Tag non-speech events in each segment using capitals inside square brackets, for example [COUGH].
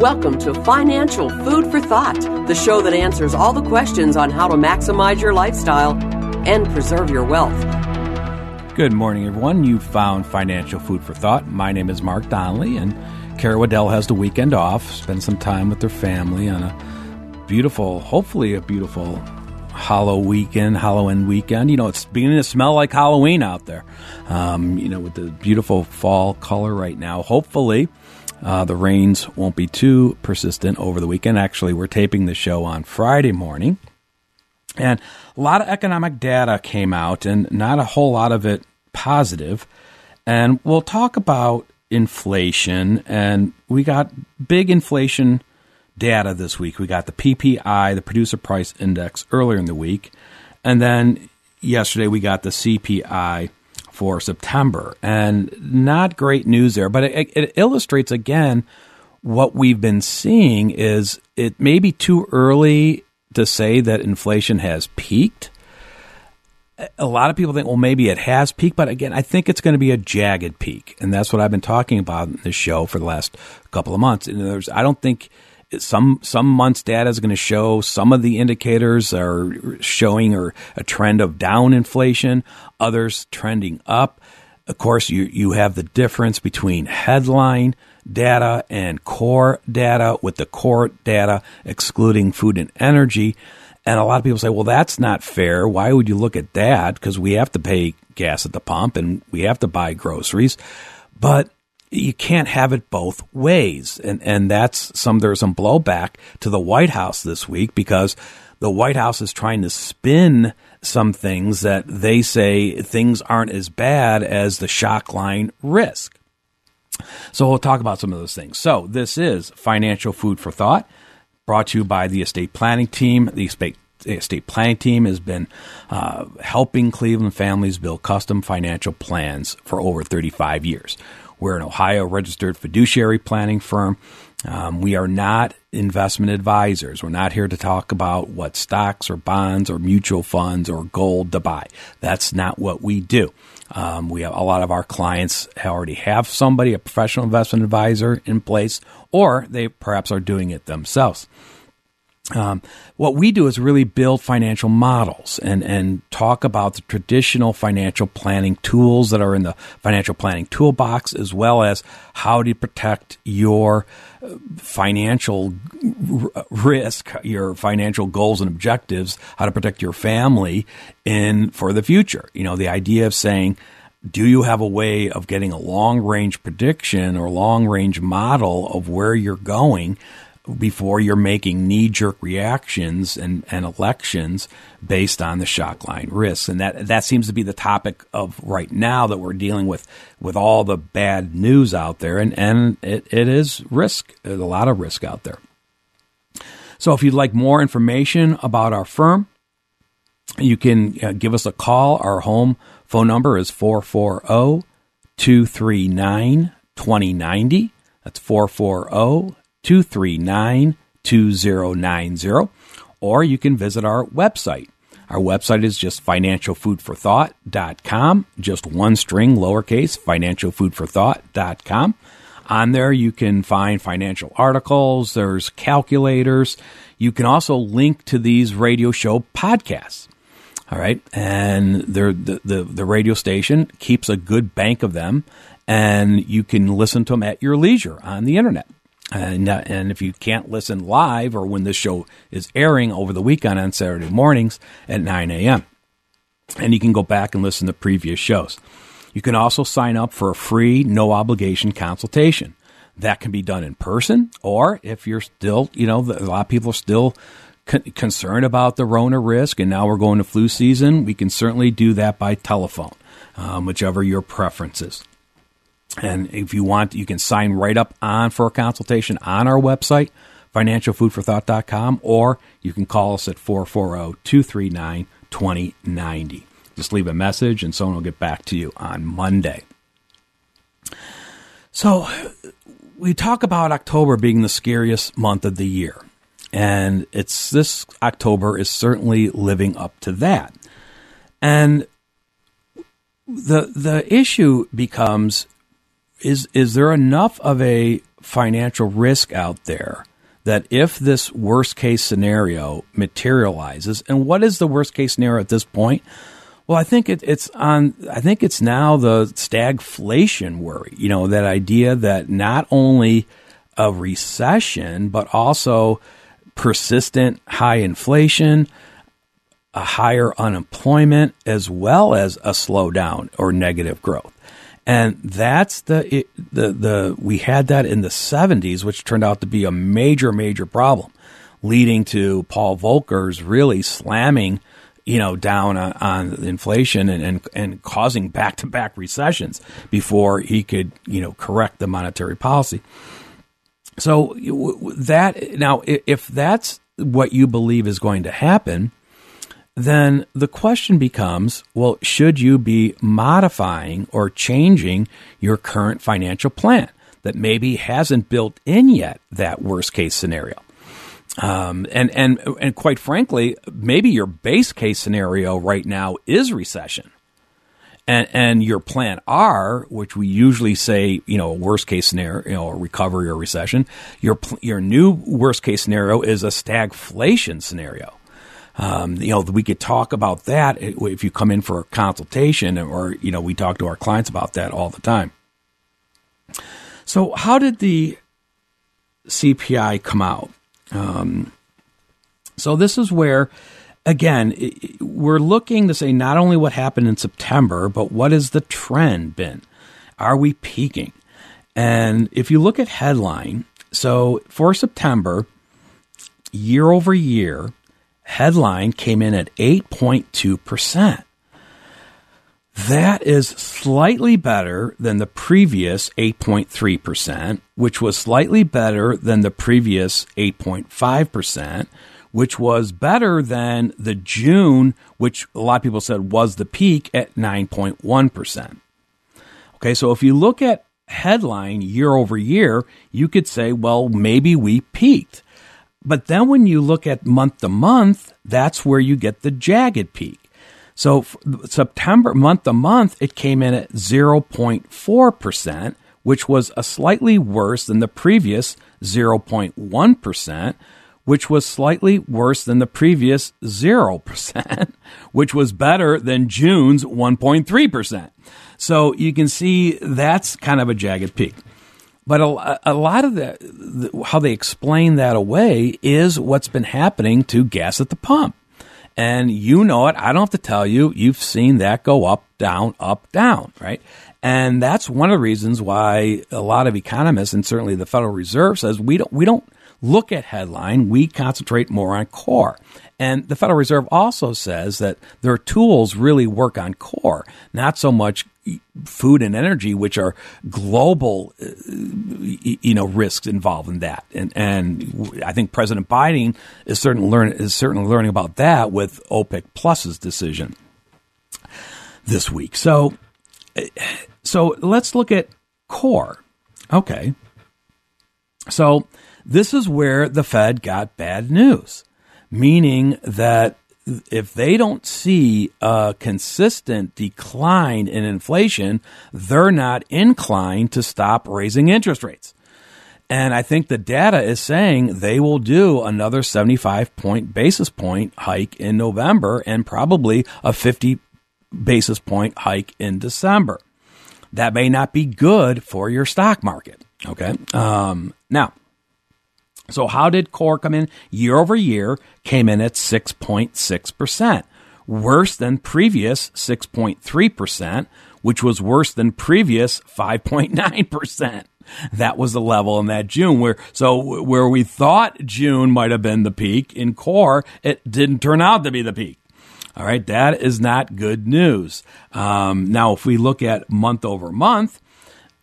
Welcome to Financial Food for Thought, the show that answers all the questions on how to maximize your lifestyle and preserve your wealth. Good morning, everyone. You found Financial Food for Thought. My name is Mark Donnelly, and Kara Waddell has the weekend off. Spend some time with their family on a beautiful, hopefully, a beautiful Halloween weekend, Halloween weekend. You know, it's beginning to smell like Halloween out there. Um, you know, with the beautiful fall color right now. Hopefully, uh, the rains won't be too persistent over the weekend. Actually, we're taping the show on Friday morning. And a lot of economic data came out, and not a whole lot of it positive. And we'll talk about inflation. And we got big inflation data this week. We got the PPI, the Producer Price Index, earlier in the week. And then yesterday we got the CPI for September. And not great news there, but it, it illustrates again what we've been seeing is it may be too early to say that inflation has peaked. A lot of people think, well, maybe it has peaked, but again, I think it's going to be a jagged peak, and that's what I've been talking about in this show for the last couple of months. And there's, I don't think some some months data is going to show some of the indicators are showing or a trend of down inflation, others trending up. Of course, you you have the difference between headline data and core data, with the core data excluding food and energy. And a lot of people say, well, that's not fair. Why would you look at that? Because we have to pay gas at the pump and we have to buy groceries. But you can't have it both ways. And, and that's some, there's some blowback to the White House this week because the White House is trying to spin some things that they say things aren't as bad as the shock line risk. So we'll talk about some of those things. So this is financial food for thought brought to you by the estate planning team. The estate estate planning team has been uh, helping Cleveland families build custom financial plans for over 35 years. We're an Ohio registered fiduciary planning firm. Um, we are not investment advisors. We're not here to talk about what stocks or bonds or mutual funds or gold to buy. That's not what we do. Um, we have a lot of our clients already have somebody, a professional investment advisor in place, or they perhaps are doing it themselves. Um, what we do is really build financial models and, and talk about the traditional financial planning tools that are in the financial planning toolbox, as well as how to protect your uh, financial risk, your financial goals and objectives, how to protect your family in for the future. You know, the idea of saying, do you have a way of getting a long range prediction or long range model of where you're going before you're making knee jerk reactions and, and elections based on the shock line risks. And that, that seems to be the topic of right now that we're dealing with, with all the bad news out there. And, and it, it is risk, There's a lot of risk out there. So if you'd like more information about our firm, you can uh, give us a call. Our home phone number is 440 239 2090. That's 440 239 2090, or you can visit our website. Our website is just financialfoodforthought.com, just one string, lowercase, financialfoodforthought.com. On there, you can find financial articles, there's calculators. You can also link to these radio show podcasts. All right. And the, the, the radio station keeps a good bank of them, and you can listen to them at your leisure on the internet. And, uh, and if you can't listen live or when this show is airing over the weekend on Saturday mornings at 9 a.m., and you can go back and listen to previous shows. You can also sign up for a free, no obligation consultation. That can be done in person, or if you're still, you know, a lot of people are still con- concerned about the Rona risk, and now we're going to flu season, we can certainly do that by telephone, um, whichever your preference is. And if you want, you can sign right up on for a consultation on our website, financialfoodforthought.com, or you can call us at 440 239 2090. Just leave a message and someone will get back to you on Monday. So, we talk about October being the scariest month of the year. And it's this October is certainly living up to that. And the the issue becomes is is there enough of a financial risk out there that if this worst case scenario materializes, and what is the worst case scenario at this point? Well, I think it, it's on. I think it's now the stagflation worry. You know that idea that not only a recession, but also persistent high inflation, a higher unemployment, as well as a slowdown or negative growth. And that's the the the we had that in the 70s, which turned out to be a major major problem, leading to Paul Volcker's really slamming you know, down on, on inflation and, and, and causing back to back recessions before he could, you know, correct the monetary policy. So that now, if that's what you believe is going to happen, then the question becomes well, should you be modifying or changing your current financial plan that maybe hasn't built in yet that worst case scenario? Um, and and and quite frankly, maybe your base case scenario right now is recession, and and your plan R, which we usually say, you know, a worst case scenario, you know, recovery or recession. Your your new worst case scenario is a stagflation scenario. Um, you know, we could talk about that if you come in for a consultation, or you know, we talk to our clients about that all the time. So, how did the CPI come out? Um, so this is where, again, we're looking to say not only what happened in September, but what has the trend been? Are we peaking? And if you look at headline, so for September, year over year, headline came in at 8.2%. That is slightly better than the previous 8.3%, which was slightly better than the previous 8.5%, which was better than the June, which a lot of people said was the peak at 9.1%. Okay, so if you look at headline year over year, you could say, well, maybe we peaked. But then when you look at month to month, that's where you get the jagged peak. So September month to month, it came in at 0.4%, which was a slightly worse than the previous 0.1%, which was slightly worse than the previous 0%, [LAUGHS] which was better than June's 1.3%. So you can see that's kind of a jagged peak. But a, a lot of the, the, how they explain that away is what's been happening to gas at the pump. And you know it. I don't have to tell you. You've seen that go up, down, up, down, right? And that's one of the reasons why a lot of economists and certainly the Federal Reserve says we don't we don't look at headline, we concentrate more on core. And the Federal Reserve also says that their tools really work on core, not so much food and energy, which are global, uh, you know, risks involved in that. And, and I think President Biden is certainly learn is certainly learning about that with OPEC Plus's decision this week. So, so let's look at core. Okay. So this is where the Fed got bad news, meaning that if they don't see a consistent decline in inflation, they're not inclined to stop raising interest rates. And I think the data is saying they will do another 75 point basis point hike in November and probably a 50 basis point hike in December. That may not be good for your stock market. Okay. Um, now, So how did core come in year over year? Came in at 6.6%, worse than previous 6.3%, which was worse than previous 5.9%. That was the level in that June where so where we thought June might have been the peak in core, it didn't turn out to be the peak. All right, that is not good news. Um, now, if we look at month over month,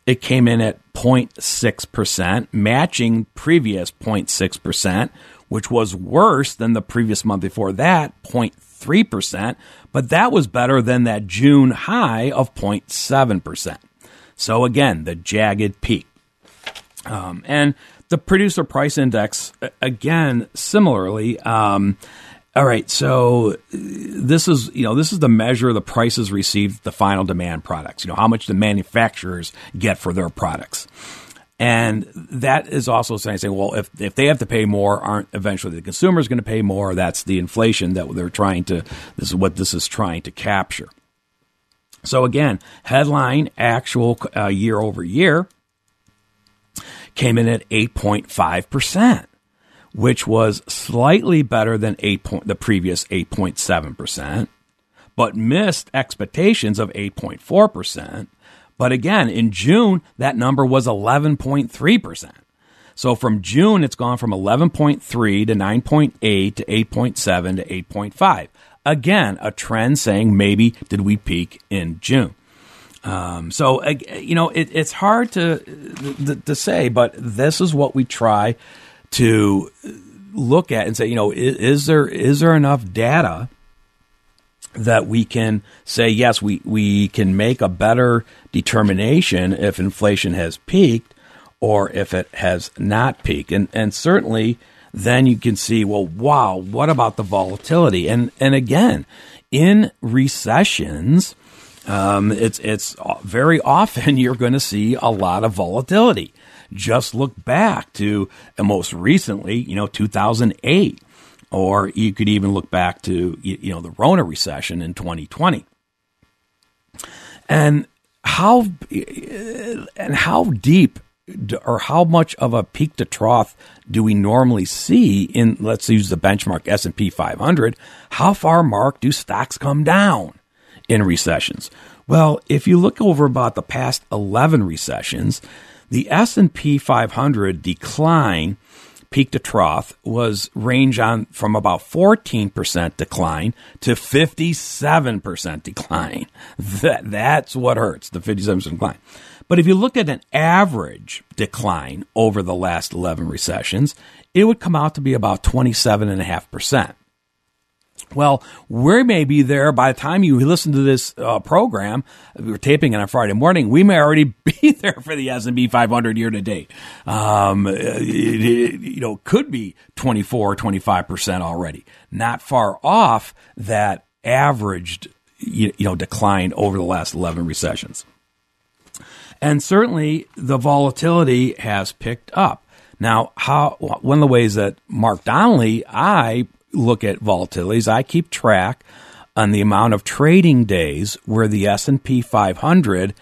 it came in at 0.6%, matching previous 0.6%, which was worse than the previous month before that, 0.3%, but that was better than that June high of 0.7%. So again, the jagged peak. Um, and the producer price index, again, similarly, um, all right, so this is you know this is the measure of the prices received the final demand products. You know how much the manufacturers get for their products, and that is also saying, saying well if if they have to pay more, aren't eventually the consumers going to pay more? That's the inflation that they're trying to. This is what this is trying to capture. So again, headline actual uh, year over year came in at eight point five percent which was slightly better than eight point, the previous 8.7%, but missed expectations of 8.4%. But again, in June, that number was 11.3%. So from June, it's gone from 11.3 to 9.8 to 8.7 to 8.5. Again, a trend saying maybe did we peak in June. Um, so you know it, it's hard to to say, but this is what we try to look at and say, you know, is, is, there is there enough data that we can say yes, we we can make a better determination if inflation has peaked or if it has not peaked, and and certainly then you can see, well, wow, what about the volatility? And and again, in recessions. Um, it's it's very often [LAUGHS] you're going to see a lot of volatility. Just look back to uh, most recently, you know, 2008, or you could even look back to you know the Rona recession in 2020. And how and how deep or how much of a peak to trough do we normally see in let's use the benchmark S&P 500 how far mark do stocks come down in recessions well if you look over about the past 11 recessions the S&P 500 decline peak to trough was range on from about 14% decline to 57% decline. [LAUGHS] That, that's what hurts, the 57% decline. But if you look at an average decline over the last 11 recessions, it would come out to be about 27.5%. Well, we may be there by the time you listen to this uh, program. We're taping it on Friday morning. We may already [LAUGHS] be there for the S and P 500 year to date. Um, it, it, you know, could be 24, 25 percent already. Not far off that averaged, you, you know, decline over the last 11 recessions. And certainly, the volatility has picked up. Now, how one of the ways that Mark Donnelly, I look at volatilities, I keep track on the amount of trading days where the S&P 500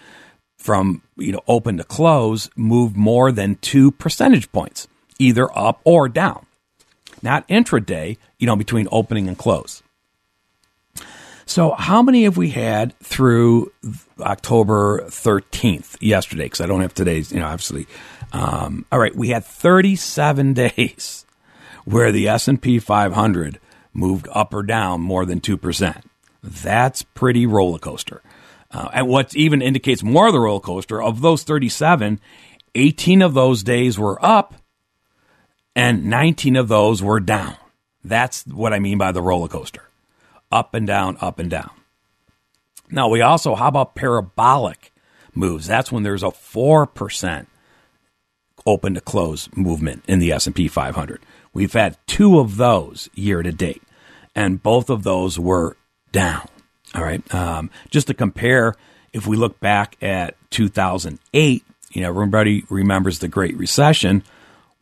from you know open to close moved more than 2 percentage points, either up or down. Not intraday, you know, between opening and close. So, how many have we had through October 13th, yesterday? Because I don't have today's, you know, obviously. Um, all right, we had 37 [LAUGHS] days where the S&P 500 moved up or down more than 2%. That's pretty roller coaster. Uh, and what even indicates more of the roller coaster, of those 37, 18 of those days were up and 19 of those were down. That's what I mean by the roller coaster. Up and down, up and down. Now, we also, how about parabolic moves? That's when there's a 4% open to close movement in the S&P 500. We've had two of those year to date, and both of those were down. All right. Um, just to compare, if we look back at 2008, you know, everybody remembers the Great Recession.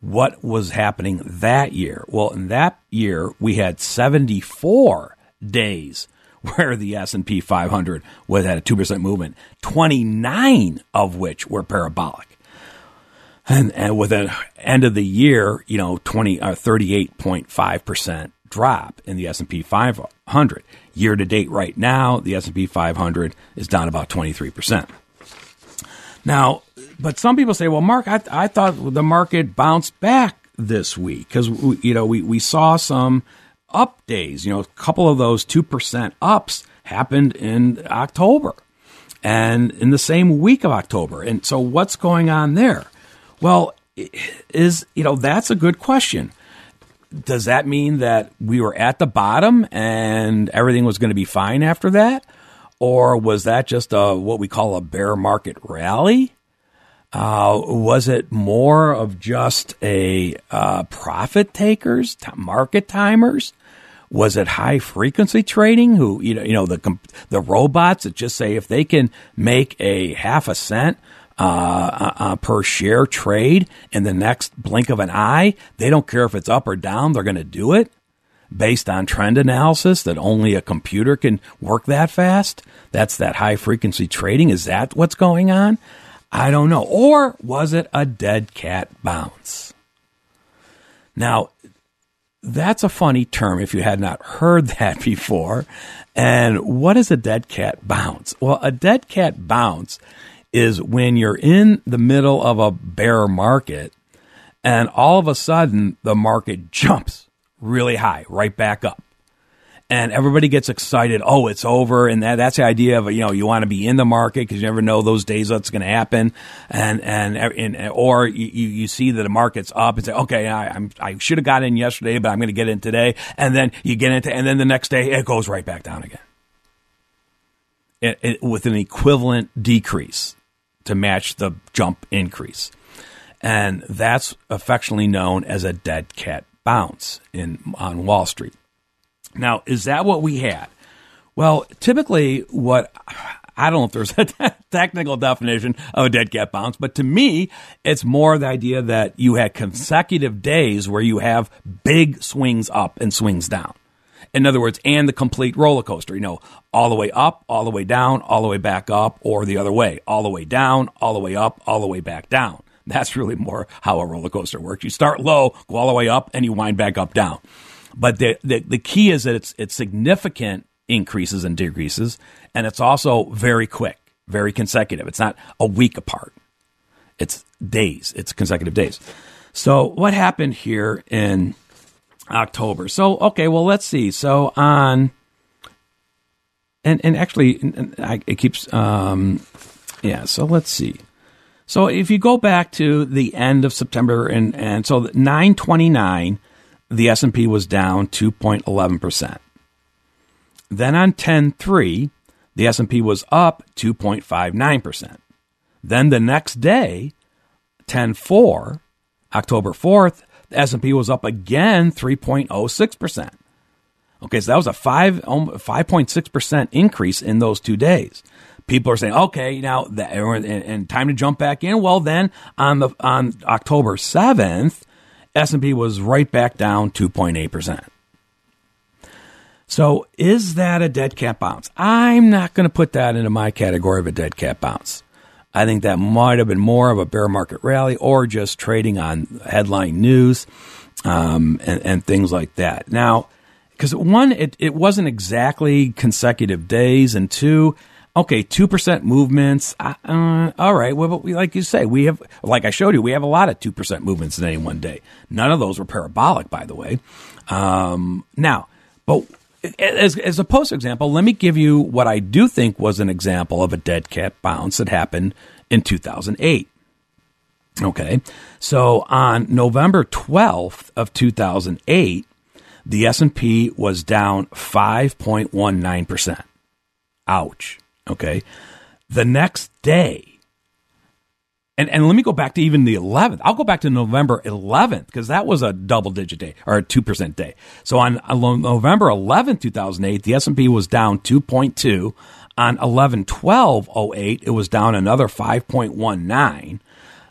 What was happening that year? Well, in that year, we had 74 days [LAUGHS] where the S&P 500 was at a 2% movement, 29 of which were parabolic. And, and with an end of the year, you know, 20 uh, or 38.5% drop in the S&P 500. Year to date right now, the S&P 500 is down about 23%. Now, but some people say, well, Mark, I, I thought the market bounced back this week because, you know, we, we saw some up days. You know, a couple of those 2% ups happened in October and in the same week of October. And so what's going on there? Well, is, you know, that's a good question. Does that mean that we were at the bottom and everything was going to be fine after that? Or was that just a, what we call a bear market rally? Uh, was it more of just a uh, profit takers, t- market timers? Was it high frequency trading? Who you know, you know the the robots that just say if they can make a half a cent uh, uh, uh, per share trade in the next blink of an eye, they don't care if it's up or down. They're going to do it based on trend analysis that only a computer can work that fast. That's that high frequency trading. Is that what's going on? I don't know. Or was it a dead cat bounce? Now, that's a funny term if you had not heard [LAUGHS] that before. And what is a dead cat bounce? Well, a dead cat bounce is when you're in the middle of a bear market and all of a sudden the market jumps really high, right back up. And everybody gets excited. Oh, it's over, and that, that's the idea of you know you want to be in the market because you never know those days what's going to happen, and, and and or you, you see that the market's up and say, okay, I I'm, I should have got in yesterday, but I'm going to get in today, and then you get into, and then the next day it goes right back down again, it, it, with an equivalent decrease to match the jump increase, and that's affectionately known as a dead cat bounce in on Wall Street. Now, is that what we had? Well, typically, what I don't know if there's a [LAUGHS] technical definition of a dead cat bounce, but to me, it's more the idea that you had consecutive days where you have big swings up and swings down. In other words, and the complete roller coaster, you know, all the way up, all the way down, all the way back up, or the other way, all the way down, all the way up, all the way back down. That's really more how a roller coaster works. You start low, go all the way up, and you wind back up down. But the, the, the key is that it's, it's significant increases and decreases, and it's also very quick, very consecutive. It's not a week apart. It's days. It's consecutive days. So what happened here in October? So okay, well let's see. So on and and actually it keeps um yeah. So let's see. So if you go back to the end of September and and so nine twenty nine the S&P was down 2.11%. Then on 10/3, the S&P was up 2.59%. Then the next day, 10/4, October 4th, the S&P was up again 3.06%. Okay, so that was a 5 um, 5.6% increase in those 2 days. People are saying, "Okay, now that, and, and time to jump back in." Well, then on the on October 7th, S&P was right back down 2.8%. So, is that a dead cat bounce? I'm not going to put that into my category of a dead cat bounce. I think that might have been more of a bear market rally or just trading on headline news um, and, and, things like that. Now, because one, it, it wasn't exactly consecutive days, and two, okay, 2% movements. Uh, all right. Well, but we, like you say, we have, like I showed you, we have a lot of 2% movements in any one day. None of those were parabolic, by the way. Um, now, but as, as a post example, let me give you what I do think was an example of a dead cat bounce that happened in 2008. Okay. So on November 12th of 2008, the S&P was down 5.19%. Ouch. Okay. The next day, and, and let me go back to even the 11th. I'll go back to November 11th because that was a double digit day or a 2% day. So on November 11th, 2008, the S&P was down 2.2. On 11 12 08, it was down another 5.19.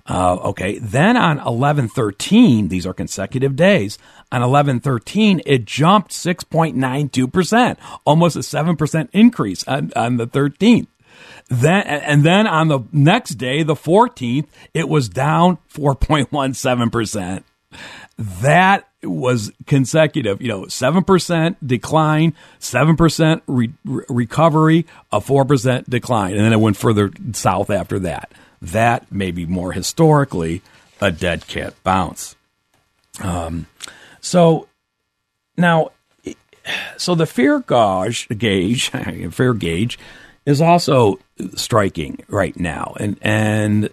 Uh, okay. Then on 11 13, these are consecutive days. On 11 13, it jumped 6.92%, almost a 7% increase on, on the 13th. Then and then on the next day, the 14th, it was down 4.17%. That was consecutive, you know, 7% decline, 7% re- recovery, a 4% decline. And then it went further south after that. That may be more historically a dead cat bounce. Um, so now, so the fear gauge, gauge, [LAUGHS] fear gauge is also striking right now. And, and,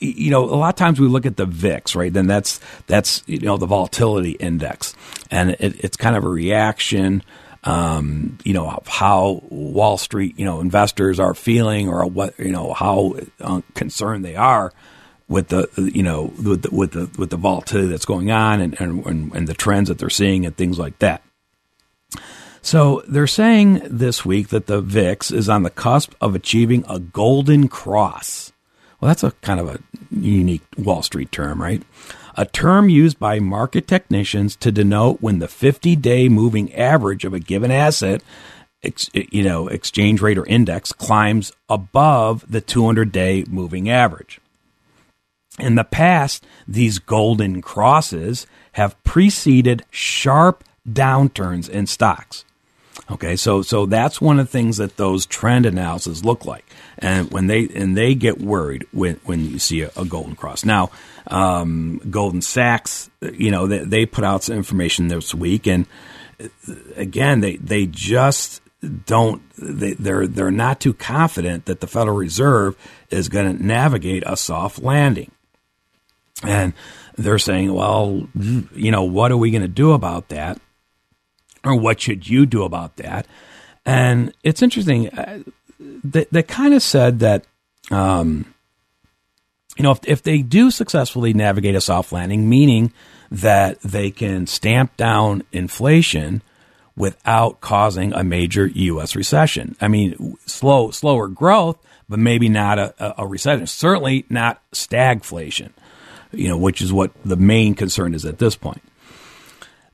you know, a lot of times we look at the VIX, right? Then that's that's you know the volatility index, and it, it's kind of a reaction, um, you know, of how Wall Street, you know, investors are feeling, or what you know how uh, concerned they are with the you know with the, with the with the volatility that's going on, and, and and the trends that they're seeing, and things like that. So they're saying this week that the VIX is on the cusp of achieving a golden cross. Well, that's a kind of a unique Wall Street term, right? A term used by market technicians to denote when the 50-day moving average of a given asset, ex, you know, exchange rate or index climbs above the 200-day moving average. In the past, these golden crosses have preceded sharp downturns in stocks. Okay, so so that's one of the things that those trend analyses look like, and when they and they get worried when when you see a, a golden cross. Now, um, Goldman Sachs, you know, they, they put out some information this week, and again, they they just don't they, they're they're not too confident that the Federal Reserve is going to navigate a soft landing, and they're saying, well, you know, what are we going to do about that? Or what should you do about that? And it's interesting. Uh, they, they kind of said that, um, you know, if, if they do successfully navigate a soft landing, meaning that they can stamp down inflation without causing a major U.S. recession. I mean, slow, slower growth, but maybe not a, a recession. Certainly not stagflation, you know, which is what the main concern is at this point.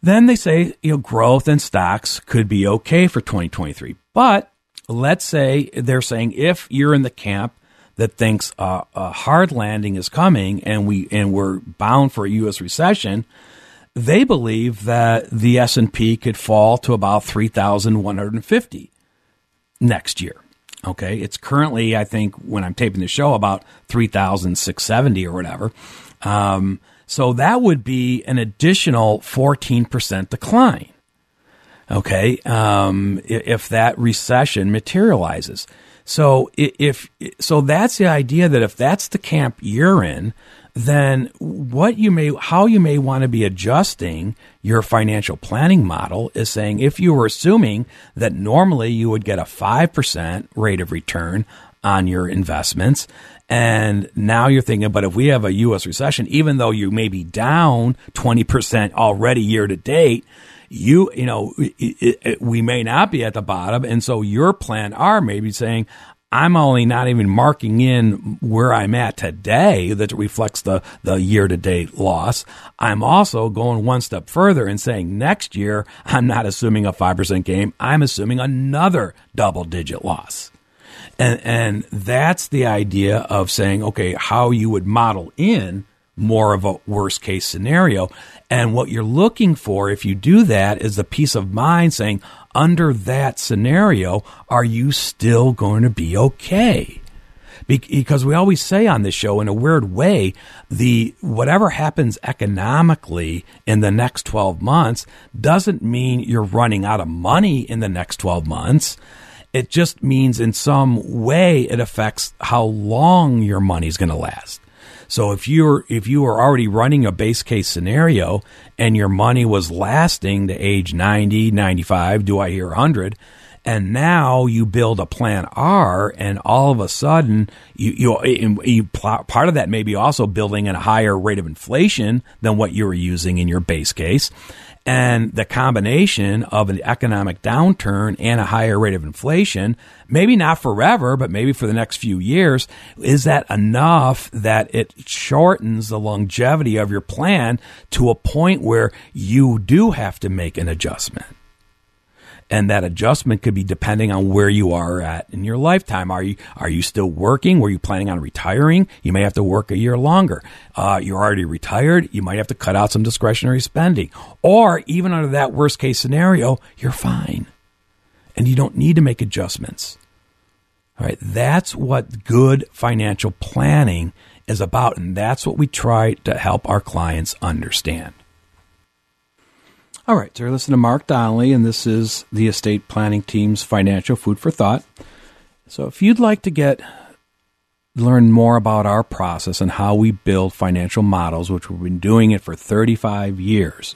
Then they say, you know, growth and stocks could be okay for 2023. But let's say they're saying if you're in the camp that thinks a hard landing is coming and we and we're bound for a U.S. recession, they believe that the S and P could fall to about 3,150 next year. Okay, it's currently I think when I'm taping the show about 3,670 or whatever. Um, so that would be an additional 14% decline. Okay. Um, if that recession materializes. So if, so that's the idea that if that's the camp you're in, then what you may, how you may want to be adjusting your financial planning model is saying if you were assuming that normally you would get a 5% rate of return on your investments, and now you're thinking, but if we have a U.S. recession, even though you may be down 20% already year to date, you, you know, it, it, we may not be at the bottom. And so your plan R may be saying, I'm only not even marking in where I'm at today that reflects the, the year to date loss. I'm also going one step further and saying next year, I'm not assuming a 5% gain. I'm assuming another double digit loss. And, and that's the idea of saying, okay, how you would model in more of a worst case scenario. And what you're looking for, if you do that, is the peace of mind saying, under that scenario, are you still going to be okay? Because we always say on this show, in a weird way, the whatever happens economically in the next 12 months doesn't mean you're running out of money in the next 12 months. It just means in some way it affects how long your money is going to last. So if you're if you are already running a base case scenario and your money was lasting to age 90, 95, do I hear 100, and now you build a plan R, and all of a sudden you you, you part of that may be also building at a higher rate of inflation than what you were using in your base case, and the combination of an economic downturn and a higher rate of inflation, maybe not forever, but maybe for the next few years, is that enough that it shortens the longevity of your plan to a point where you do have to make an adjustment? And that adjustment could be depending on where you are at in your lifetime. Are you are you still working? Were you planning on retiring? You may have to work a year longer. Uh, you're already retired. You might have to cut out some discretionary spending, or even under that worst case scenario, you're fine, and you don't need to make adjustments. All right, that's what good financial planning is about, and that's what we try to help our clients understand. All right, so you're listening to Mark Donnelly, and this is the estate planning team's financial food for thought. So, if you'd like to get learn more about our process and how we build financial models, which we've been doing it for 35 years,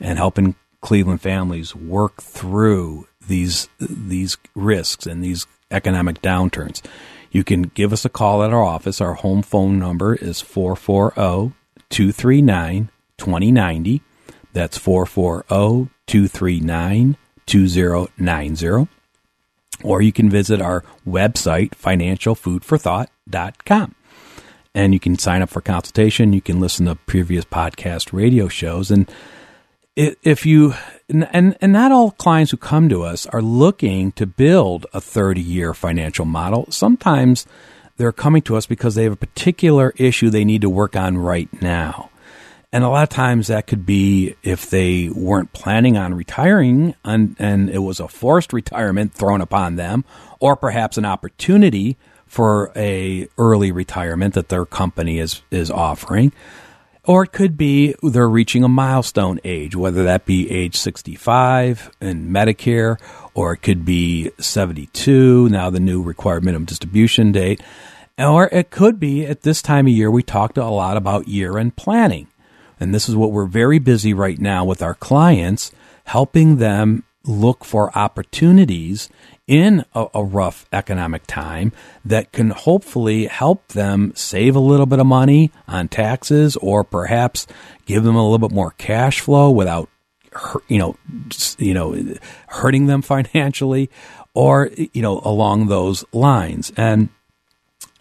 and helping Cleveland families work through these these risks and these economic downturns, you can give us a call at our office. Our home phone number is 440 239 2090. That's 440 239 2090. Or you can visit our website, financialfoodforthought.com. And you can sign up for consultation. You can listen to previous podcast radio shows. And if you, and, and not all clients who come to us are looking to build a 30 year financial model. Sometimes they're coming to us because they have a particular issue they need to work on right now. And a lot of times that could be if they weren't planning on retiring and, and it was a forced retirement thrown upon them, or perhaps an opportunity for a early retirement that their company is, is offering. Or it could be they're reaching a milestone age, whether that be age 65 in Medicare, or it could be 72, now the new required minimum distribution date. Or it could be at this time of year, we talked a lot about year end planning. And this is what we're very busy right now with our clients, helping them look for opportunities in a, a, rough economic time that can hopefully help them save a little bit of money on taxes or perhaps give them a little bit more cash flow without you know you know hurting them [LAUGHS] financially or you know along those lines. And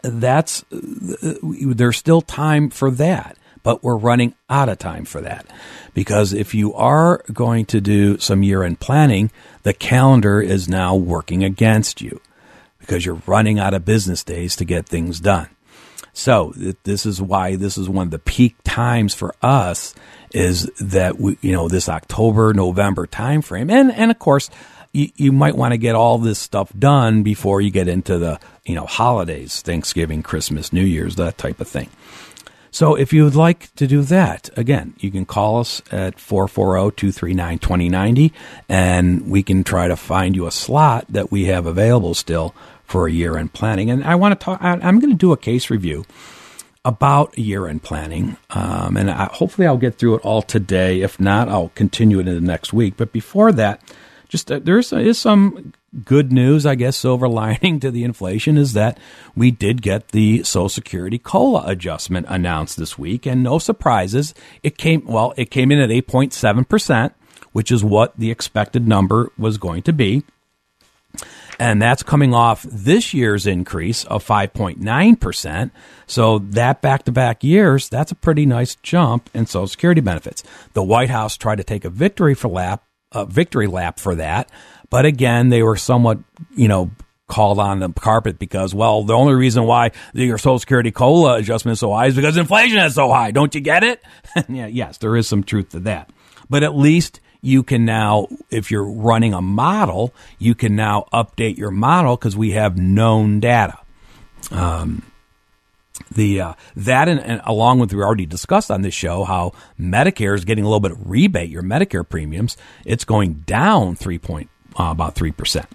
that's uh, there's still time for that but we're running out of time for that. Because if you are going to do some year end planning, the calendar is now working against you because you're running out of business days to get things done. So this is why this is one of the peak times for us is that we, you know, this October, November timeframe. And, and of course, you, you might want to get all this stuff done before you get into the, you know, holidays, Thanksgiving, Christmas, New Year's, that type of thing. So if you would like to do that, again, you can call us at 440-239-2090 and we can try to find you a slot that we have available still for a year-end planning. And I want to talk, I'm going to do a case review about year-end planning. Um, and I, hopefully I'll get through it all today. If not, I'll continue it in the next week. But before that, just uh, there is some good news, I guess, silver [LAUGHS] lining to the inflation is that we did get the Social Security COLA adjustment announced this week, and no surprises. It came well, it came in at eight point seven percent, which is what the expected number was going to be. And that's coming off this year's increase of 5.9%. So that back to back years, that's a pretty nice jump in Social Security benefits. The White House tried to take a victory for lap a victory lap for that. But again, they were somewhat, you know, called on the carpet because, well, the only reason why your Social Security COLA adjustment is so high is because inflation is so high. Don't you get it? [LAUGHS] yeah, yes, there is some truth to that. But at least you can now, if you're running a model, you can now update your model because we have known data. Um, the uh, that and, and, along with we already discussed on this show how Medicare is getting a little bit of rebate your Medicare premiums it's going down three point uh, about three percent.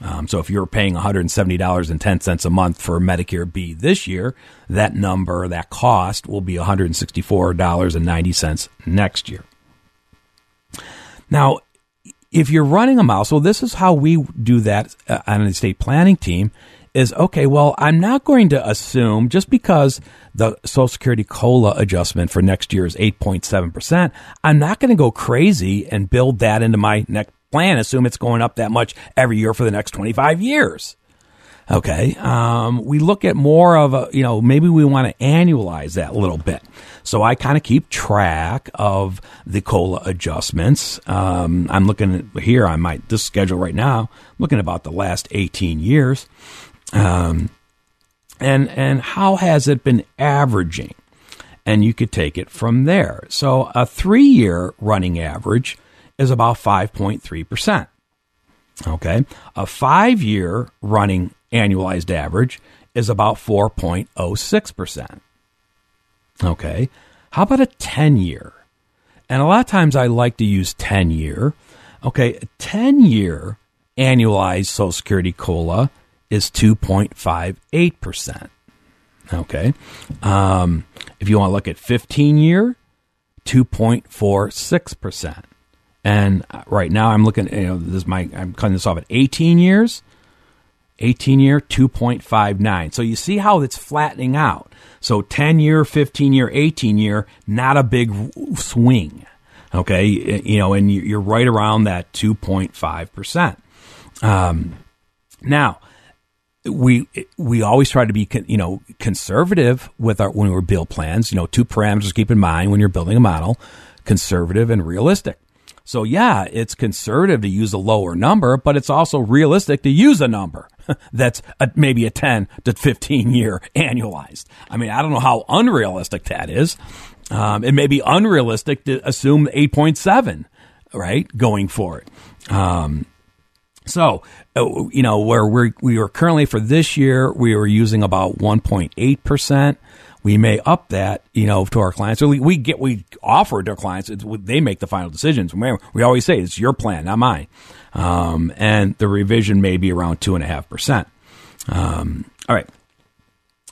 Um, so if you're paying $170.10 a month for Medicare B this year, that number, that cost will be $164.90 next year. Now, if you're running a mouse, so this is how we do that uh, on an estate planning team is okay, well, I'm not going to assume just because the Social Security COLA adjustment for next year is 8.7%, I'm not going to go crazy and build that into my next plan, assume it's going up that much every year for the next 25 years. Okay. Um, we look at more of a, you know, maybe we want to annualize that a little bit. So I kind of keep track of the COLA adjustments. Um, I'm looking at here on my, this schedule right now, looking about the last 18 years. Um, and, and how has it been averaging? And you could take it from there. So a three year running average is about 5.3%. Okay. A five year running annualized average is about 4.06%. Okay. How about a 10 year? And a lot of times I like to use 10 year. Okay. 10 year annualized Social Security COLA is 2.58%. Okay. Um, if you want to look at 15 year, 2.46%. And right now I'm looking, you know, this is my, I'm cutting this off at 18 years, 18 year, 2.59. So you see how it's flattening out. So 10 year, 15 year, 18 year, not a big swing. Okay. You know, and you're right around that 2.5%. Um, now, we we always try to be you know conservative with our when we build plans. You know, two parameters to keep in mind when you're building a model: conservative and realistic. So yeah, it's conservative to use a lower number, but it's also realistic to use a number [LAUGHS] that's a, maybe a 10 to 15 year annualized. I mean, I don't know how unrealistic that is. Um, it may be unrealistic to assume 8.7, right, going forward. Um, so, uh, you know, where we're, we are currently for this year, we were using about 1.8% we may up that, you know, to our clients. Or we get, we offer to our clients. they make the final decisions. We always say it's your plan, not mine. Um, and the revision may be around two and a half percent. Um, all right.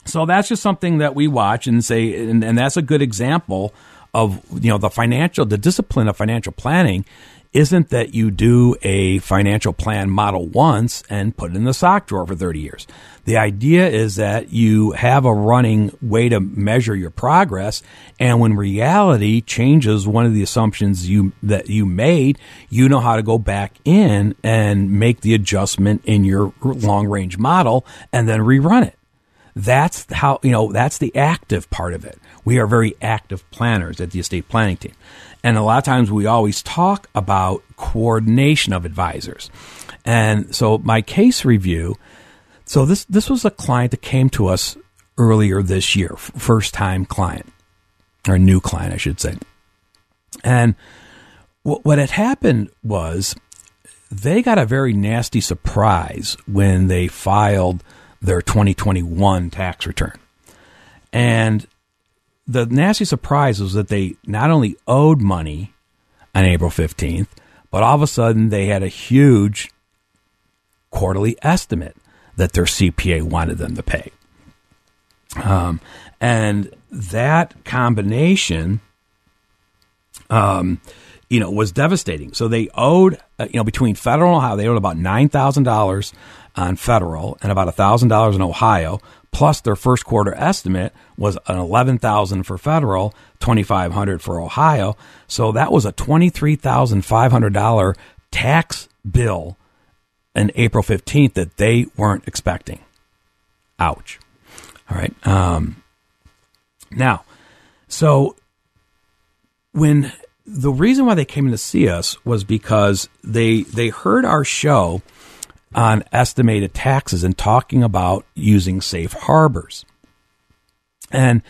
So that's just something that we watch and say, and, and that's a good example of, you know, the financial, the discipline of financial planning isn't that you do a financial plan model once and put it in the sock drawer for 30 years. The idea is that you have a running way to measure your progress. And when reality changes one of the assumptions you, that you made, you know how to go back in and make the adjustment in your long range model and then rerun it. That's how, you know, that's the active part of it. We are very active planners at the estate planning team. And a lot of times we always talk about coordination of advisors. And so my case review, so this this was a client that came to us earlier this year, first time client or new client, I should say. And what, what had happened was they got a very nasty surprise when they filed their 2021 tax return. And the nasty surprise was that they not only owed money on April 15th, but all of a sudden they had a huge quarterly estimate that their CPA wanted them to pay. Um, and that combination, um, you know, was devastating. So they owed, uh, you know, between federal and Ohio, they owed about nine thousand dollars on federal and about thousand dollars in Ohio plus their first quarter estimate was an 11,000 for federal, 2,500 for Ohio. So that was a $23,500 tax bill in April 15th that they weren't expecting. Ouch. All right. Um, now, so when the reason why they came in to see us was because they they heard our show on estimated taxes and talking about using safe harbors. And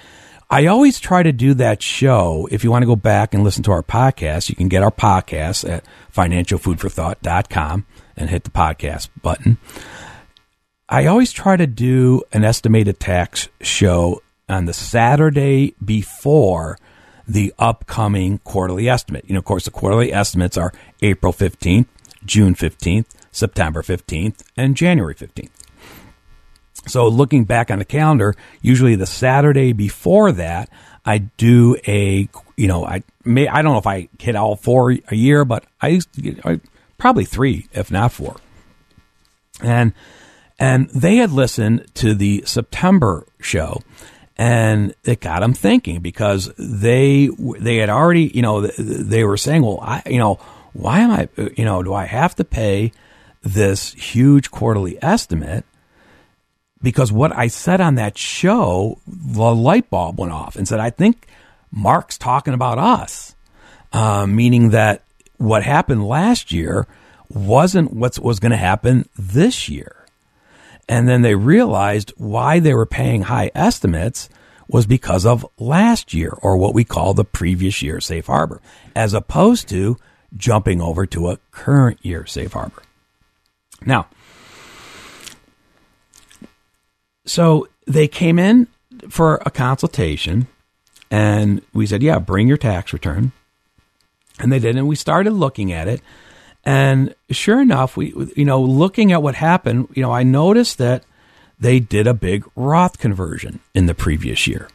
I always try to do that show. If you want to go back and listen to our podcast, you can get our podcast at financialfoodforthought.com and hit the podcast button. I always try to do an estimated tax show on the Saturday before the upcoming quarterly estimate. You know, of course, the quarterly estimates are April 15th, June 15th, September 15th, and January 15th. So looking back on the calendar, usually the Saturday before that, I do a, you know, I may, I don't know if I hit all four a year, but I used to get, I, probably three, if not four. And, and they had listened to the September show and it got them thinking because they, they had already, you know, they were saying, well, I, you know, why am I, uh, you know, do I have to pay this huge quarterly estimate. because what I said on that show, the light bulb went off and said, I think Mark's talking about us, uh, meaning that what happened last year wasn't what was going to happen this year. And then they realized why they were paying high estimates was because of last year or what we call the previous year safe harbor, as opposed to jumping over to a current year safe harbor. Now, so they came in for a consultation and we said, yeah, bring your tax return. And they did. And we started looking at it. And sure enough, we, you know, looking at what happened, you know, I noticed that they did a big Roth conversion in the previous year.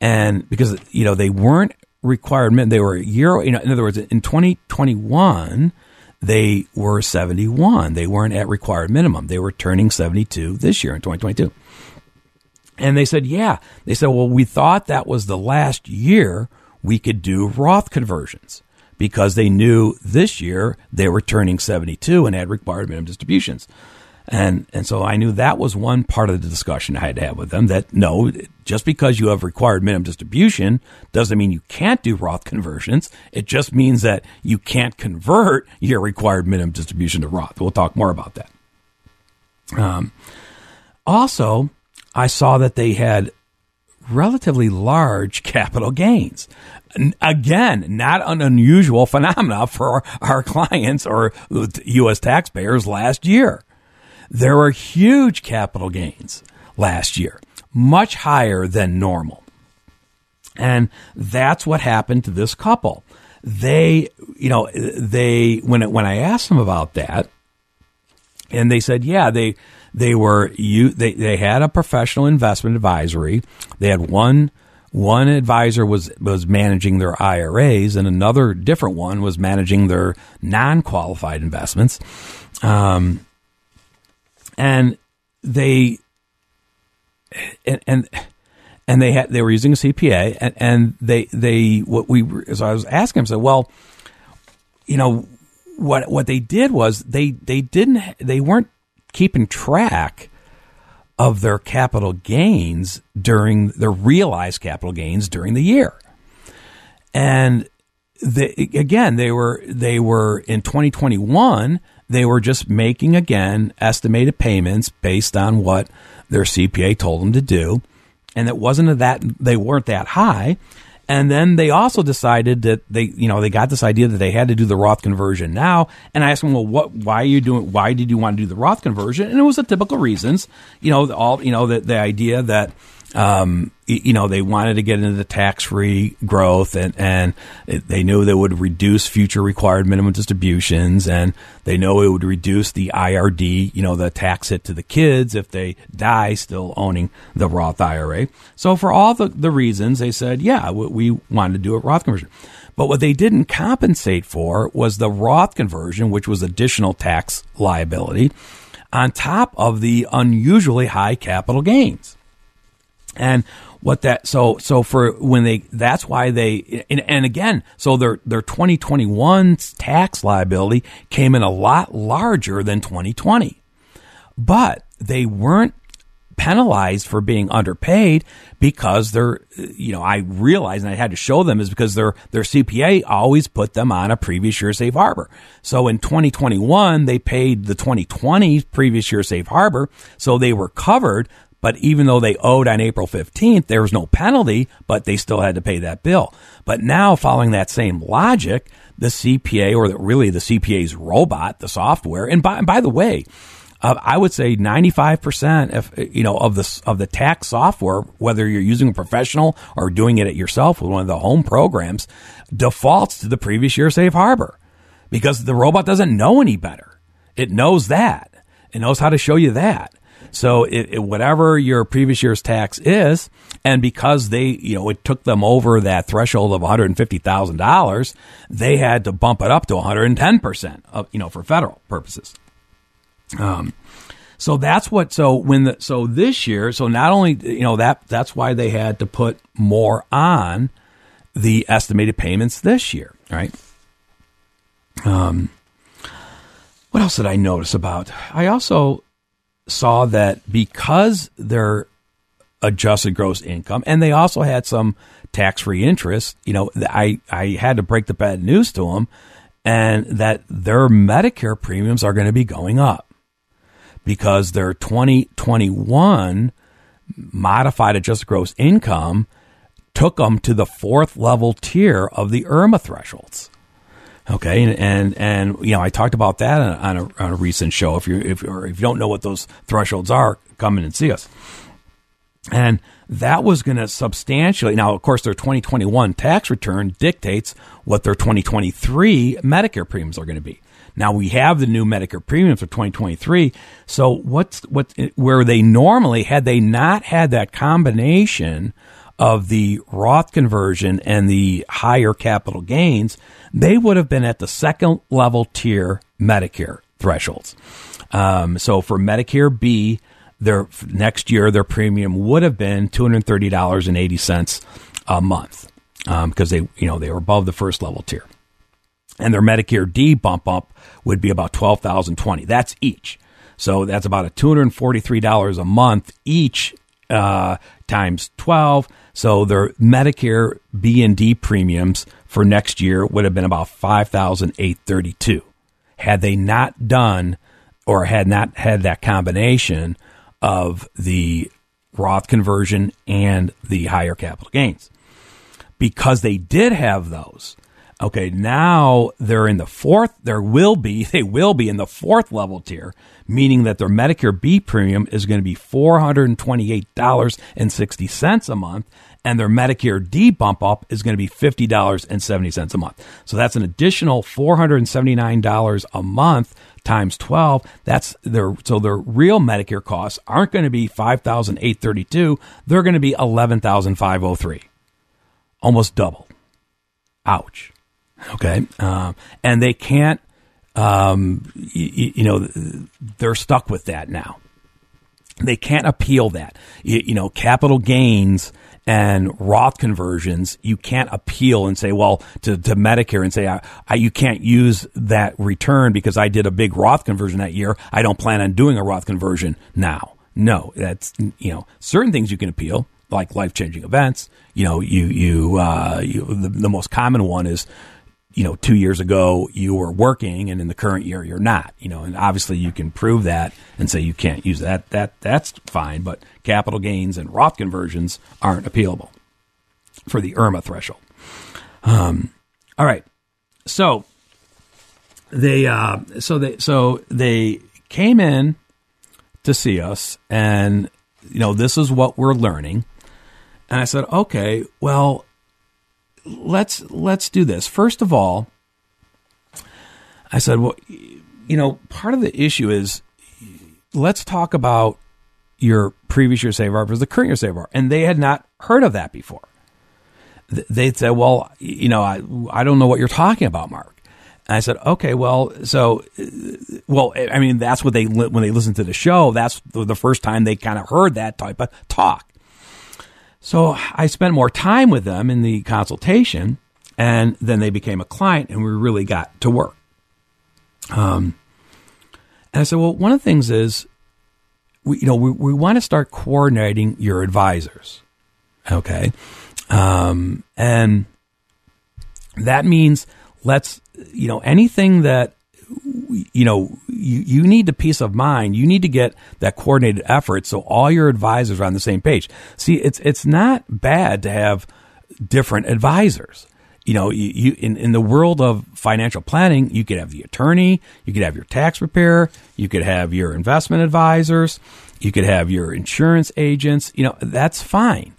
And because, you know, they weren't required, they were a year, you know, in other words, in 2021, they were 71. They weren't at required minimum. They were turning 72 this year in 2022. And they said, yeah. They said, well, we thought that was the last year we could do Roth conversions because they knew this year they were turning 72 and had required minimum distributions. And and so I knew that was one part of the discussion I had to have with them that no, just because you have required minimum distribution doesn't mean you can't do Roth conversions. It just means that you can't convert your required minimum distribution to Roth. We'll talk more about that. Um, also, I saw that they had relatively large capital gains. Again, not an unusual phenomena for our clients or U.S. taxpayers last year. There were huge capital gains last year, much higher than normal. And that's what happened to this couple. They, you know, they when it, when I asked them about that, and they said, yeah, they they were you they they had a professional investment advisory. They had one one advisor was was managing their IRAs, and another different one was managing their non qualified investments. Um, and they and, and and they had they were using a CPA and, and they they what we so I was asking him said well you know what what they did was they they didn't they weren't keeping track of their capital gains during their realized capital gains during the year. And the, again they were they were in 2021 they were just making, again, estimated payments based on what their CPA told them to do. And it wasn't that they weren't that high. And then they also decided that they, you know, they got this idea that they had to do the Roth conversion now. And I asked them, well, what, why are you doing, why did you want to do the Roth conversion? And it was the typical reasons, you know, all, you know, the, the idea that, um, you know, they wanted to get into the tax free growth and, and they knew they would reduce future required minimum distributions and they know it would reduce the IRD, you know, the tax hit to the kids if they die still owning the Roth IRA. So for all the, the reasons, they said, yeah, we wanted to do a Roth conversion. But what they didn't compensate for was the Roth conversion, which was additional tax liability on top of the unusually high capital gains. And what that so so for when they that's why they and, and again so their their 2021 tax liability came in a lot larger than 2020 but they weren't penalized for being underpaid because they're you know I realized and I had to show them is because their their CPA always put them on a previous year safe harbor. So in 2021 they paid the 2020 previous year safe harbor so they were covered but even though they owed on April 15th, there was no penalty, but they still had to pay that bill. But now, following that same logic, the CPA, or the, really the CPA's robot, the software, and by, and by the way, uh, I would say 95% of, you know, of the, of the tax software, whether you're using a professional or doing it yourself with one of the home programs, defaults to the previous year safe harbor because the robot doesn't know any better. It knows that. It knows how to show you that. So it, it, whatever your previous year's tax is, and because they, you know, it took them over that threshold of $150,000, they had to bump it up to 110% of, you know, for federal purposes. Um, so that's what, so when the, so this year, so not only, you know, that, that's why they had to put more on the estimated payments this year, right? Um, what else did I notice about? I also saw that because their adjusted gross income, and they also had some tax free interest, you know, I, I had to break the bad news to them, and that their Medicare premiums are going to be going up because their 2021 modified adjusted gross income took them to the fourth level tier of the IRMAA thresholds. Okay, and and, and you know I talked about that on a, on a recent show. If you if or if you don't know what those thresholds are, come in and see us. And that was going to substantially now, of course, their 2021 tax return dictates what their 2023 Medicare premiums are going to be. Now we have the new Medicare premiums for 2023. So what's what where they normally had they not had that combination of the Roth conversion and the higher capital gains, they would have been at the second level tier Medicare thresholds. Um, so for Medicare B, their next year their premium would have been two hundred thirty dollars and eighty cents a month because um, they you know they were above the first level tier, and their Medicare D bump up would be about twelve thousand twenty. That's each. So that's about a two hundred forty three dollars a month each uh, times twelve. So their Medicare B and D premiums for next year would have been about five thousand eight thirty two. Had they not done or had not had that combination of the Roth conversion and the higher capital gains. Because they did have those, okay, now they're in the fourth, there will be, [LAUGHS] they will be in the fourth level tier, meaning that their Medicare B premium is going to be $428.60 a month and their Medicare D bump up is going to be $50.70 a month. So that's an additional $479 a month times 12. That's their, so their real Medicare costs aren't going to be 5,832. They're going to be 11,503. Almost double. Ouch. Okay. Um, and they can't, um, you, you know, they're stuck with that now. They can't appeal that. You, you know, capital gains and Roth conversions, you can't appeal and say, well, to, to Medicare and say, I, I, you can't use that return because I did a big Roth conversion that year. I don't plan on doing a Roth conversion now. No, that's, you know, certain things you can appeal, like life changing events. You know, you, you, uh, you the, the most common one is you know, two years ago you were working and in the current year you're not, you know, and obviously you can prove that and say you can't use that. That that's fine, but capital gains and Roth conversions aren't appealable for the IRMAA threshold. Um, all right, so they uh, so they so they came in to see us, and you know this is what we're learning, and I said, okay, well let's let's do this. First of all, I said, well, you know, part of the issue is let's talk about your previous year safe harbor versus the current year safe harbor, and they had not heard of that before. They said, well, you know, I I don't know what you're talking about, Mark. And I said, okay, well, so, well, I mean, that's what they when they listened to the show. That's the first time they kind of heard that type of talk. So I spent more time with them in the consultation, and then they became a client, and we really got to work. Um, and I said, well, one of the things is, we, you know, we, we want to start coordinating your advisors. Okay. Um, and that means let's, you know, anything that you know, you, you need the peace of mind. You need to get that coordinated effort so all your advisors are on the same page. See, it's it's not bad to have different advisors. You know, you, you in, in the world of financial planning, you could have the attorney, you could have your tax preparer, you could have your investment advisors, you could have your insurance agents. You know, that's fine.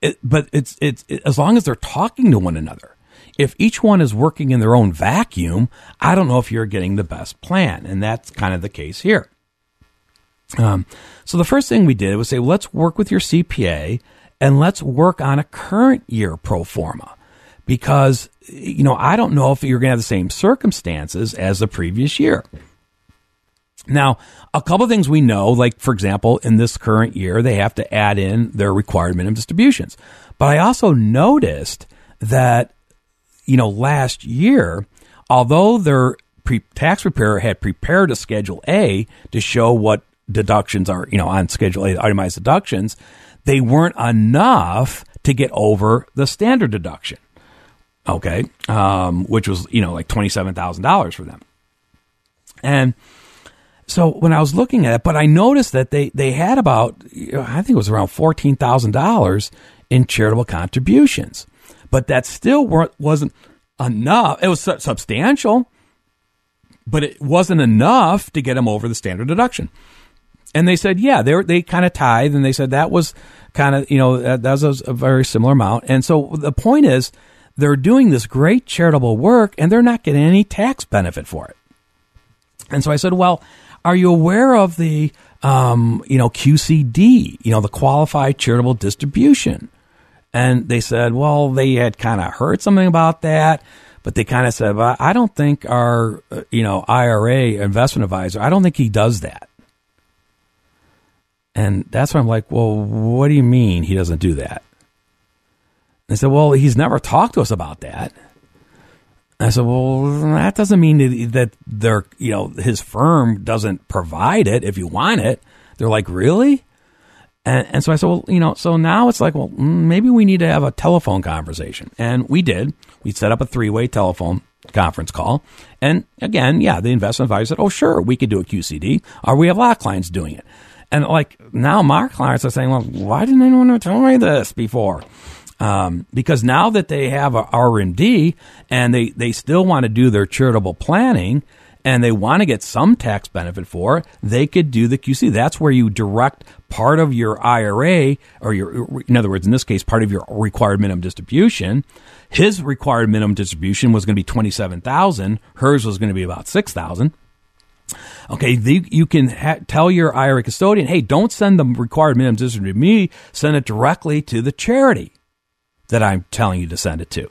It, but it's it's it, as long as they're talking to one another if each one is working in their own vacuum, I don't know if you're getting the best plan. And that's kind of the case here. Um, so the first thing we did was say, well, let's work with your CPA and let's work on a current year pro forma because, you know, I don't know if you're going to have the same circumstances as the previous year. Now, a couple of things we know, like for example, in this current year, they have to add in their required minimum distributions. But I also noticed that you know, last year, although their pre- tax preparer had prepared a Schedule A to show what deductions are, you know, on Schedule A itemized deductions, they weren't enough to get over the standard deduction. Okay. Um, which was, you know, like $27,000 for them. And so when I was looking at it, but I noticed that they, they had about, I think it was around $14,000 in charitable contributions, but that still wasn't enough. It was su- substantial, but it wasn't enough to get them over the standard deduction. And they said, yeah, they they kind of tithe, and they said that was kind of you know that, that was a very similar amount. And so the point is, they're doing this great charitable work, and they're not getting any tax benefit for it. And so I said, well, are you aware of the um, you know QCD, you know the qualified charitable distribution? And they said, well, they had kind of heard something about that, but they kind of said, well, I don't think our, uh, you know, IRA investment advisor, I don't think he does that. And that's why I'm like, well, what do you mean he doesn't do that? They said, well, he's never talked to us about that. I said, well, that doesn't mean that they're, you know, his firm doesn't provide it if you want it. They're like, really? And, and so I said, well, you know, so now it's like, well, mm, maybe we need to have a telephone conversation. And we did. We set up a three way telephone conference call. And again, yeah, the investment advisor said, oh, sure, we could do a QCD, or we have a lot of clients doing it. And like now, my clients are saying, well, why didn't anyone tell me this before? Um, because now that they have a RMD and they, they still want to do their charitable planning and they want to get some tax benefit for, they could do the QC. That's where you direct part of your IRA, or your, in other words, in this case, part of your required minimum distribution. His required minimum distribution was going to be twenty-seven thousand. Hers was going to be about six thousand. Okay, the, you can ha- tell your IRA custodian, hey, don't send the required minimum distribution to me. Send it directly to the charity that I'm telling you to send it to.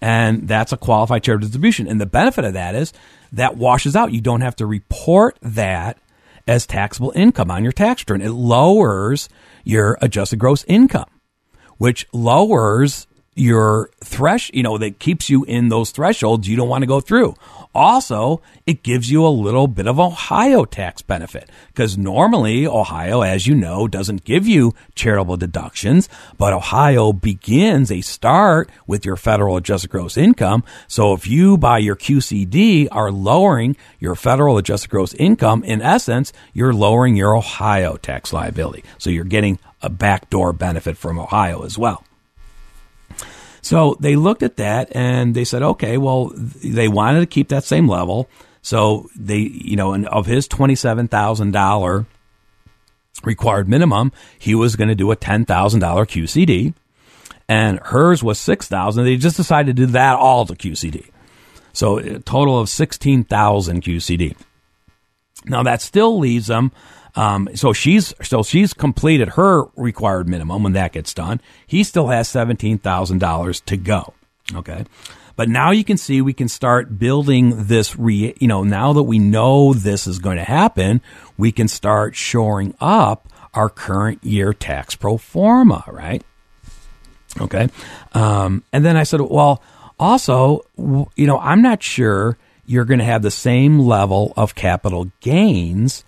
And that's a qualified charitable distribution. And the benefit of that is that washes out. You don't have to report that as taxable income on your tax return. It lowers your adjusted gross income, which lowers your thresh, you know, that keeps you in those thresholds you don't want to go through. Also, it gives you a little bit of Ohio tax benefit because normally Ohio, as you know, doesn't give you charitable deductions, but Ohio begins a start with your federal adjusted gross income. So if you by your QCD are lowering your federal adjusted gross income, in essence, you're lowering your Ohio tax liability. So you're getting a backdoor benefit from Ohio as well. So they looked at that and they said, okay, well, they wanted to keep that same level. So they, you know, and of his $27,000 required minimum, he was going to do a $10,000 QCD and hers was 6,000. They just decided to do that all to QCD. So a total of 16,000 QCD. Now that still leaves them um, so she's so she's completed her required minimum when that gets done. He still has seventeen thousand dollars to go. Okay. But now you can see we can start building this. Re, you know, now that we know this is going to happen, we can start shoring up our current year tax pro forma, right? Okay. Um, and then I said, well, also, you know, I'm not sure you're going to have the same level of capital gains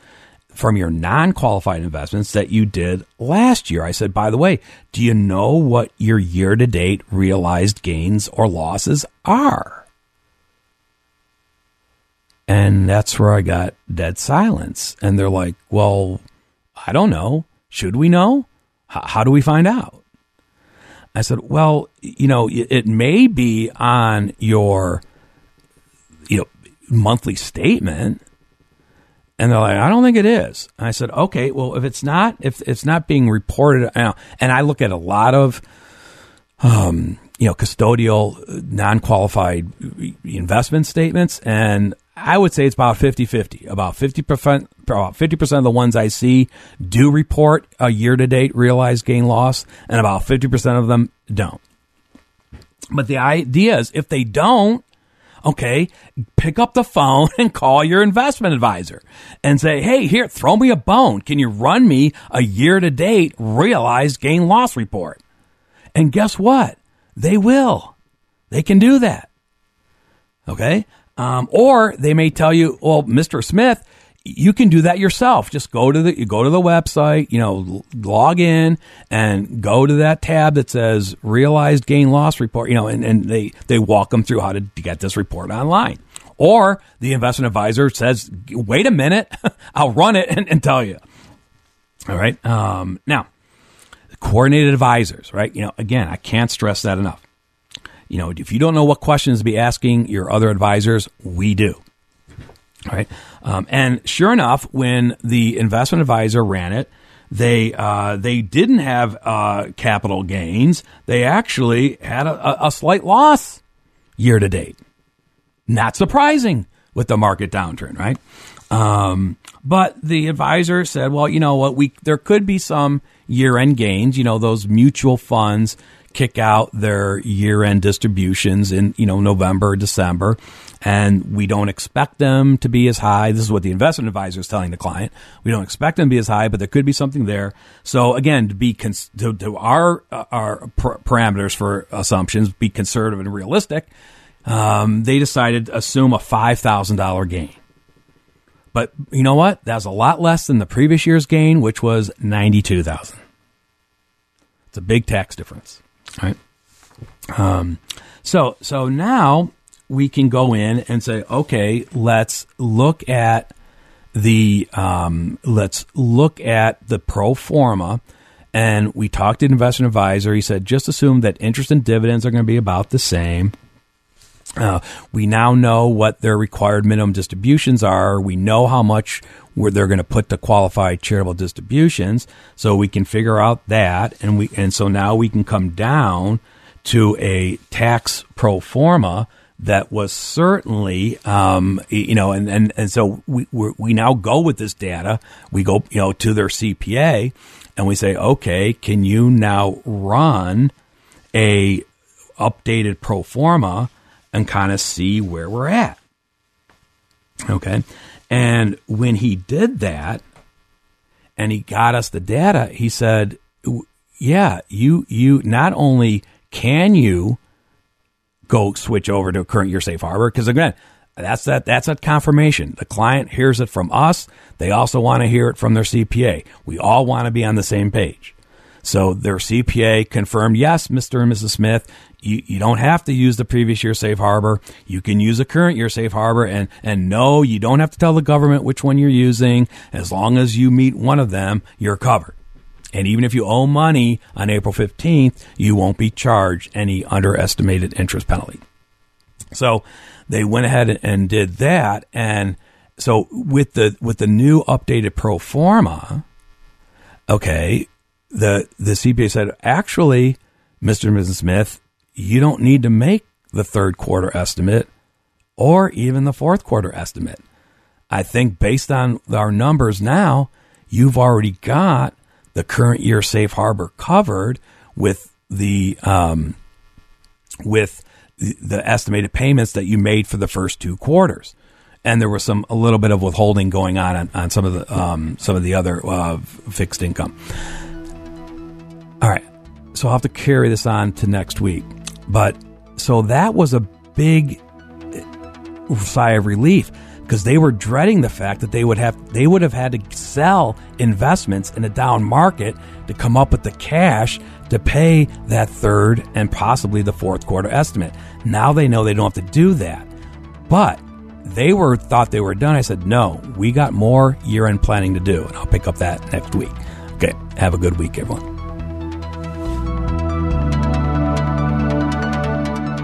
from your non qualified investments that you did last year. I said, by the way, do you know what your year to date realized gains or losses are? And that's where I got dead silence. And they're like, well, I don't know. Should we know? H- how do we find out? I said, well, you know, it may be on your you know monthly statement and they're like, I don't think it is. And I said, okay, well, if it's not, if it's not being reported, and I look at a lot of, um, you know, custodial, non-qualified investment statements, and I would say it's about 50-50. About 50%, about 50% of the ones I see do report a year-to-date realized gain loss, and about 50% of them don't. But the idea is if they don't, okay, pick up the phone [LAUGHS] and call your investment advisor and say, hey, here, throw me a bone. Can you run me a year to date realized gain loss report? And guess what? They will. They can do that. Okay. Um, or they may tell you, well, Mr. Smith, you can do that yourself. Just go to the go to the website, you know, log in and go to that tab that says realized gain loss report, you know, and, and they they walk them through how to get this report online. Or the investment advisor says, "Wait a minute, [LAUGHS] I'll run it and, and tell you." All right. Um, now, coordinated advisors, right? You know, again, I can't stress that enough. You know, if you don't know what questions to be asking your other advisors, we do. Right. Um, and sure enough, when the investment advisor ran it, they uh, they didn't have uh, capital gains. They actually had a, a, slight loss year to date. Not surprising with the market downturn, right? Um, but the advisor said, "Well, you know what? We there could be some year end gains. You know, those mutual funds kick out their year end distributions in you know November, December." and we don't expect them to be as high. This is what the investment advisor is telling the client. We don't expect them to be as high, but there could be something there. So again, to be cons- to, to, our uh, our parameters for assumptions, be conservative and realistic. Um, they decided to assume a five thousand dollar gain. But you know what? That's a lot less than the previous year's gain, which was ninety two thousand. It's a big tax difference, right? Um, so so now we can go in and say, okay, let's look at the um, let's look at the pro forma. And we talked to an investment advisor. He said, just assume that interest and dividends are going to be about the same. Uh, we now know what their required minimum distributions are. We know how much where they're going to put to qualified charitable distributions, so we can figure out that, and we and so now we can come down to a tax pro forma that was certainly, um, you know, and, and, and so we, we now go with this data. We go, you know, to their CPA and we say, okay, can you now run a updated pro forma and kind of see where we're at? Okay. And when he did that and he got us the data, he said, yeah, you, you not only can you go switch over to current year safe harbor because again that's that that's a confirmation the client hears it from us they also want to hear it from their cpa we all want to be on the same page so their cpa confirmed yes mr and mrs smith you, you don't have to use the previous year safe harbor you can use a current year safe harbor and and no you don't have to tell the government which one you're using as long as you meet one of them you're covered and even if you owe money on April 15th, you won't be charged any underestimated interest penalty. So they went ahead and did that. And so with the, with the new updated pro forma, okay, the, the CPA said, actually, Mr. and Mrs. Smith, you don't need to make the third quarter estimate or even the fourth quarter estimate. I think based on our numbers now, you've already got the current year safe harbor covered with the um, with the estimated payments that you made for the first two quarters. And there was some a little bit of withholding going on on, on some of the um, some of the other uh, fixed income. All right, so I'll have to carry this on to next week. But so that was a big sigh of relief because they were dreading the fact that they would have they would have had to sell investments in a down market to come up with the cash to pay that third and possibly the fourth quarter estimate. Now they know they don't have to do that. But they were thought they were done. I said, "No, we got more year-end planning to do." And I'll pick up that next week. Okay, have a good week everyone.